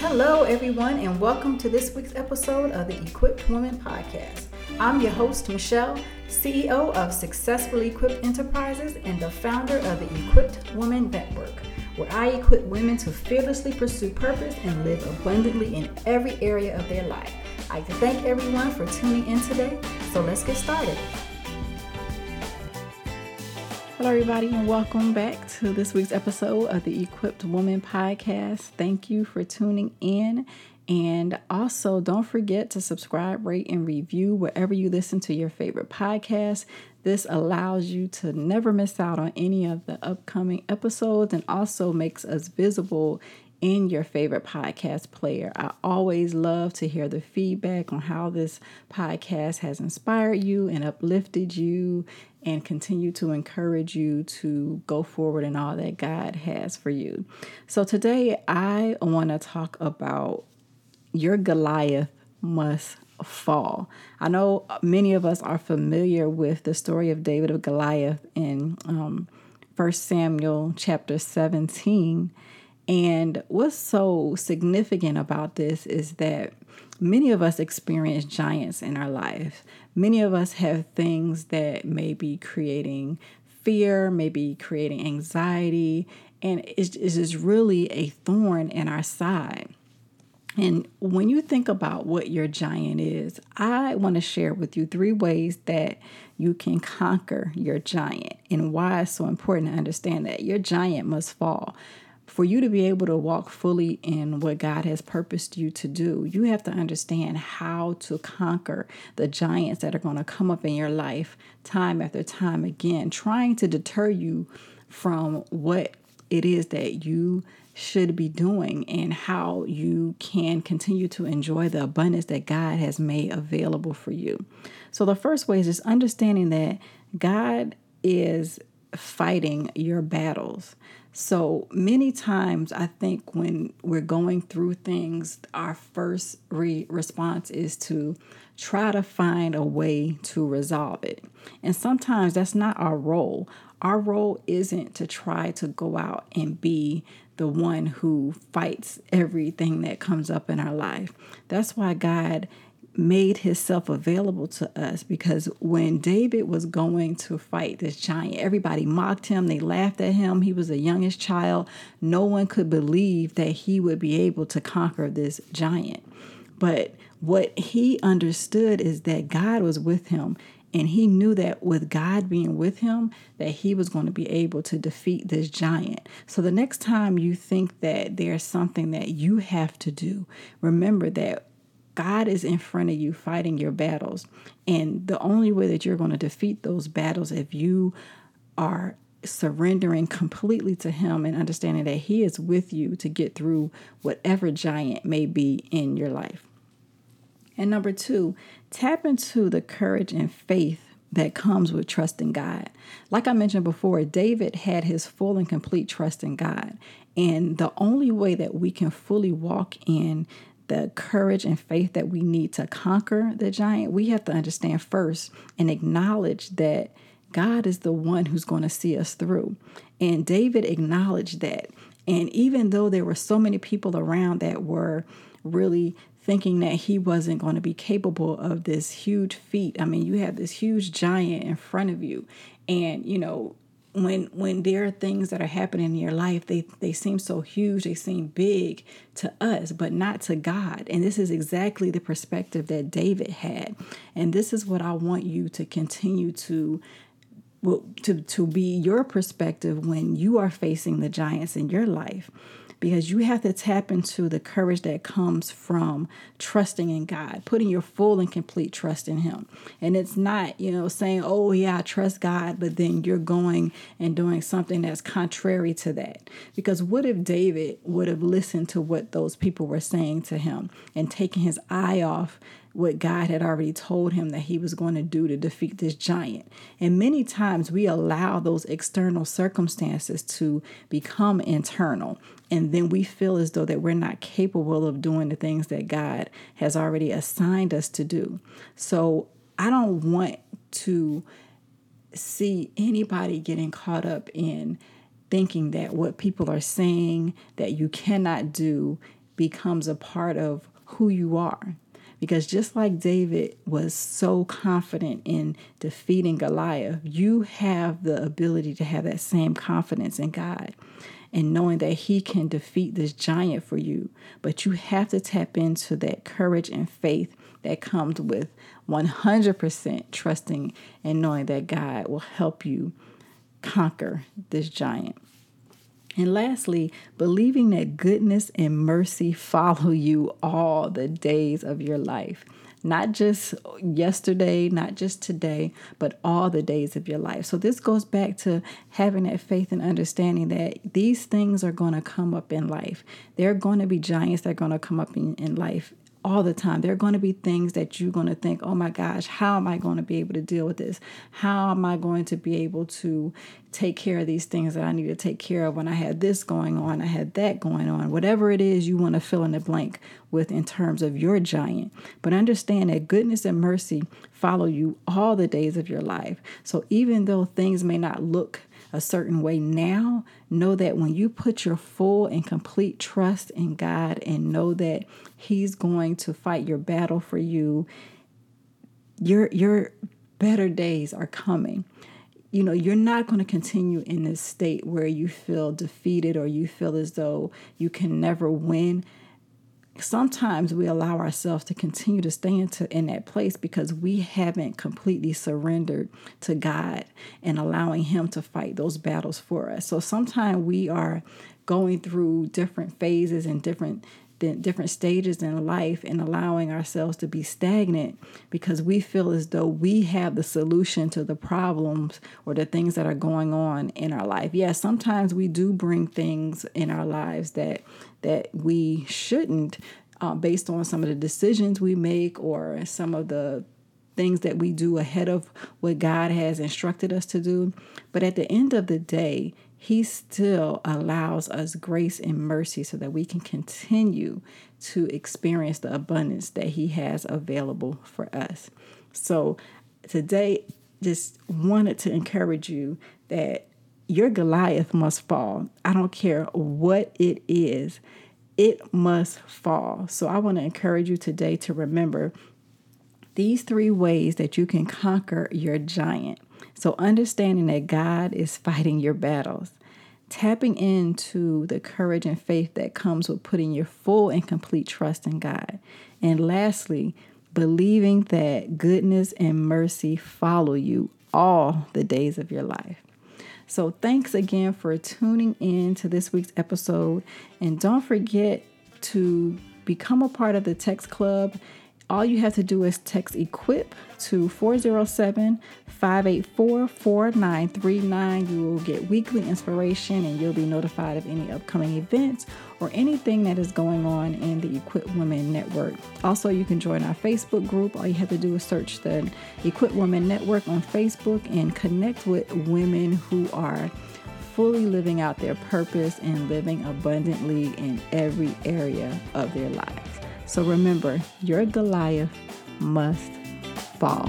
Hello, everyone, and welcome to this week's episode of the Equipped Woman Podcast. I'm your host, Michelle, CEO of Successfully Equipped Enterprises and the founder of the Equipped Woman Network, where I equip women to fearlessly pursue purpose and live abundantly in every area of their life. To thank everyone for tuning in today, so let's get started. Hello, everybody, and welcome back to this week's episode of the Equipped Woman Podcast. Thank you for tuning in. And also, don't forget to subscribe, rate, and review wherever you listen to your favorite podcast. This allows you to never miss out on any of the upcoming episodes and also makes us visible in your favorite podcast player. I always love to hear the feedback on how this podcast has inspired you and uplifted you and continue to encourage you to go forward in all that God has for you. So, today I want to talk about your Goliath must fall. I know many of us are familiar with the story of David of Goliath in um, 1 Samuel chapter 17. And what's so significant about this is that many of us experience giants in our life. Many of us have things that may be creating fear, maybe creating anxiety, and it is really a thorn in our side. And when you think about what your giant is, I want to share with you three ways that you can conquer your giant and why it's so important to understand that your giant must fall for you to be able to walk fully in what God has purposed you to do, you have to understand how to conquer the giants that are going to come up in your life time after time again, trying to deter you from what it is that you should be doing and how you can continue to enjoy the abundance that God has made available for you. So, the first way is just understanding that God is fighting your battles. So many times, I think when we're going through things, our first re- response is to try to find a way to resolve it. And sometimes that's not our role. Our role isn't to try to go out and be the one who fights everything that comes up in our life. That's why God made himself available to us because when David was going to fight this giant, everybody mocked him, they laughed at him. He was the youngest child. No one could believe that he would be able to conquer this giant. But what he understood is that God was with him and he knew that with God being with him that he was going to be able to defeat this giant. So the next time you think that there's something that you have to do, remember that God is in front of you fighting your battles. And the only way that you're going to defeat those battles if you are surrendering completely to him and understanding that he is with you to get through whatever giant may be in your life. And number 2, tap into the courage and faith that comes with trusting God. Like I mentioned before, David had his full and complete trust in God. And the only way that we can fully walk in the courage and faith that we need to conquer the giant, we have to understand first and acknowledge that God is the one who's going to see us through. And David acknowledged that. And even though there were so many people around that were really thinking that he wasn't going to be capable of this huge feat, I mean, you have this huge giant in front of you. And, you know, when when there are things that are happening in your life they they seem so huge they seem big to us but not to god. And this is exactly the perspective that david had. And this is what i want you to continue to to to be your perspective when you are facing the giants in your life because you have to tap into the courage that comes from trusting in God, putting your full and complete trust in Him. And it's not, you know, saying, oh, yeah, I trust God, but then you're going and doing something that's contrary to that. Because what if David would have listened to what those people were saying to him and taken his eye off what God had already told him that he was going to do to defeat this giant. And many times we allow those external circumstances to become internal. And then we feel as though that we're not capable of doing the things that God has already assigned us to do. So I don't want to see anybody getting caught up in thinking that what people are saying that you cannot do becomes a part of who you are. Because just like David was so confident in defeating Goliath, you have the ability to have that same confidence in God and knowing that He can defeat this giant for you. But you have to tap into that courage and faith that comes with 100% trusting and knowing that God will help you conquer this giant. And lastly, believing that goodness and mercy follow you all the days of your life. Not just yesterday, not just today, but all the days of your life. So, this goes back to having that faith and understanding that these things are going to come up in life. There are going to be giants that are going to come up in, in life all the time. There are going to be things that you're going to think, oh my gosh, how am I going to be able to deal with this? How am I going to be able to take care of these things that I need to take care of when I had this going on, I had that going on, whatever it is you want to fill in the blank with in terms of your giant. But understand that goodness and mercy follow you all the days of your life. So even though things may not look a certain way now, know that when you put your full and complete trust in God and know that He's going to fight your battle for you, your your better days are coming. You know, you're not going to continue in this state where you feel defeated or you feel as though you can never win sometimes we allow ourselves to continue to stay into in that place because we haven't completely surrendered to God and allowing him to fight those battles for us. So sometimes we are going through different phases and different different stages in life and allowing ourselves to be stagnant because we feel as though we have the solution to the problems or the things that are going on in our life. Yes, sometimes we do bring things in our lives that that we shouldn't uh, based on some of the decisions we make or some of the things that we do ahead of what God has instructed us to do. But at the end of the day, He still allows us grace and mercy so that we can continue to experience the abundance that He has available for us. So today, just wanted to encourage you that your Goliath must fall. I don't care what it is, it must fall. So I want to encourage you today to remember these three ways that you can conquer your giant. So, understanding that God is fighting your battles, tapping into the courage and faith that comes with putting your full and complete trust in God. And lastly, believing that goodness and mercy follow you all the days of your life. So, thanks again for tuning in to this week's episode. And don't forget to become a part of the Text Club all you have to do is text equip to 407 584 4939. You will get weekly inspiration and you'll be notified of any upcoming events or anything that is going on in the Equipped Woman Network. Also, you can join our Facebook group. All you have to do is search the Equipped Woman Network on Facebook and connect with women who are fully living out their purpose and living abundantly in every area of their lives. So remember, your Goliath must fall.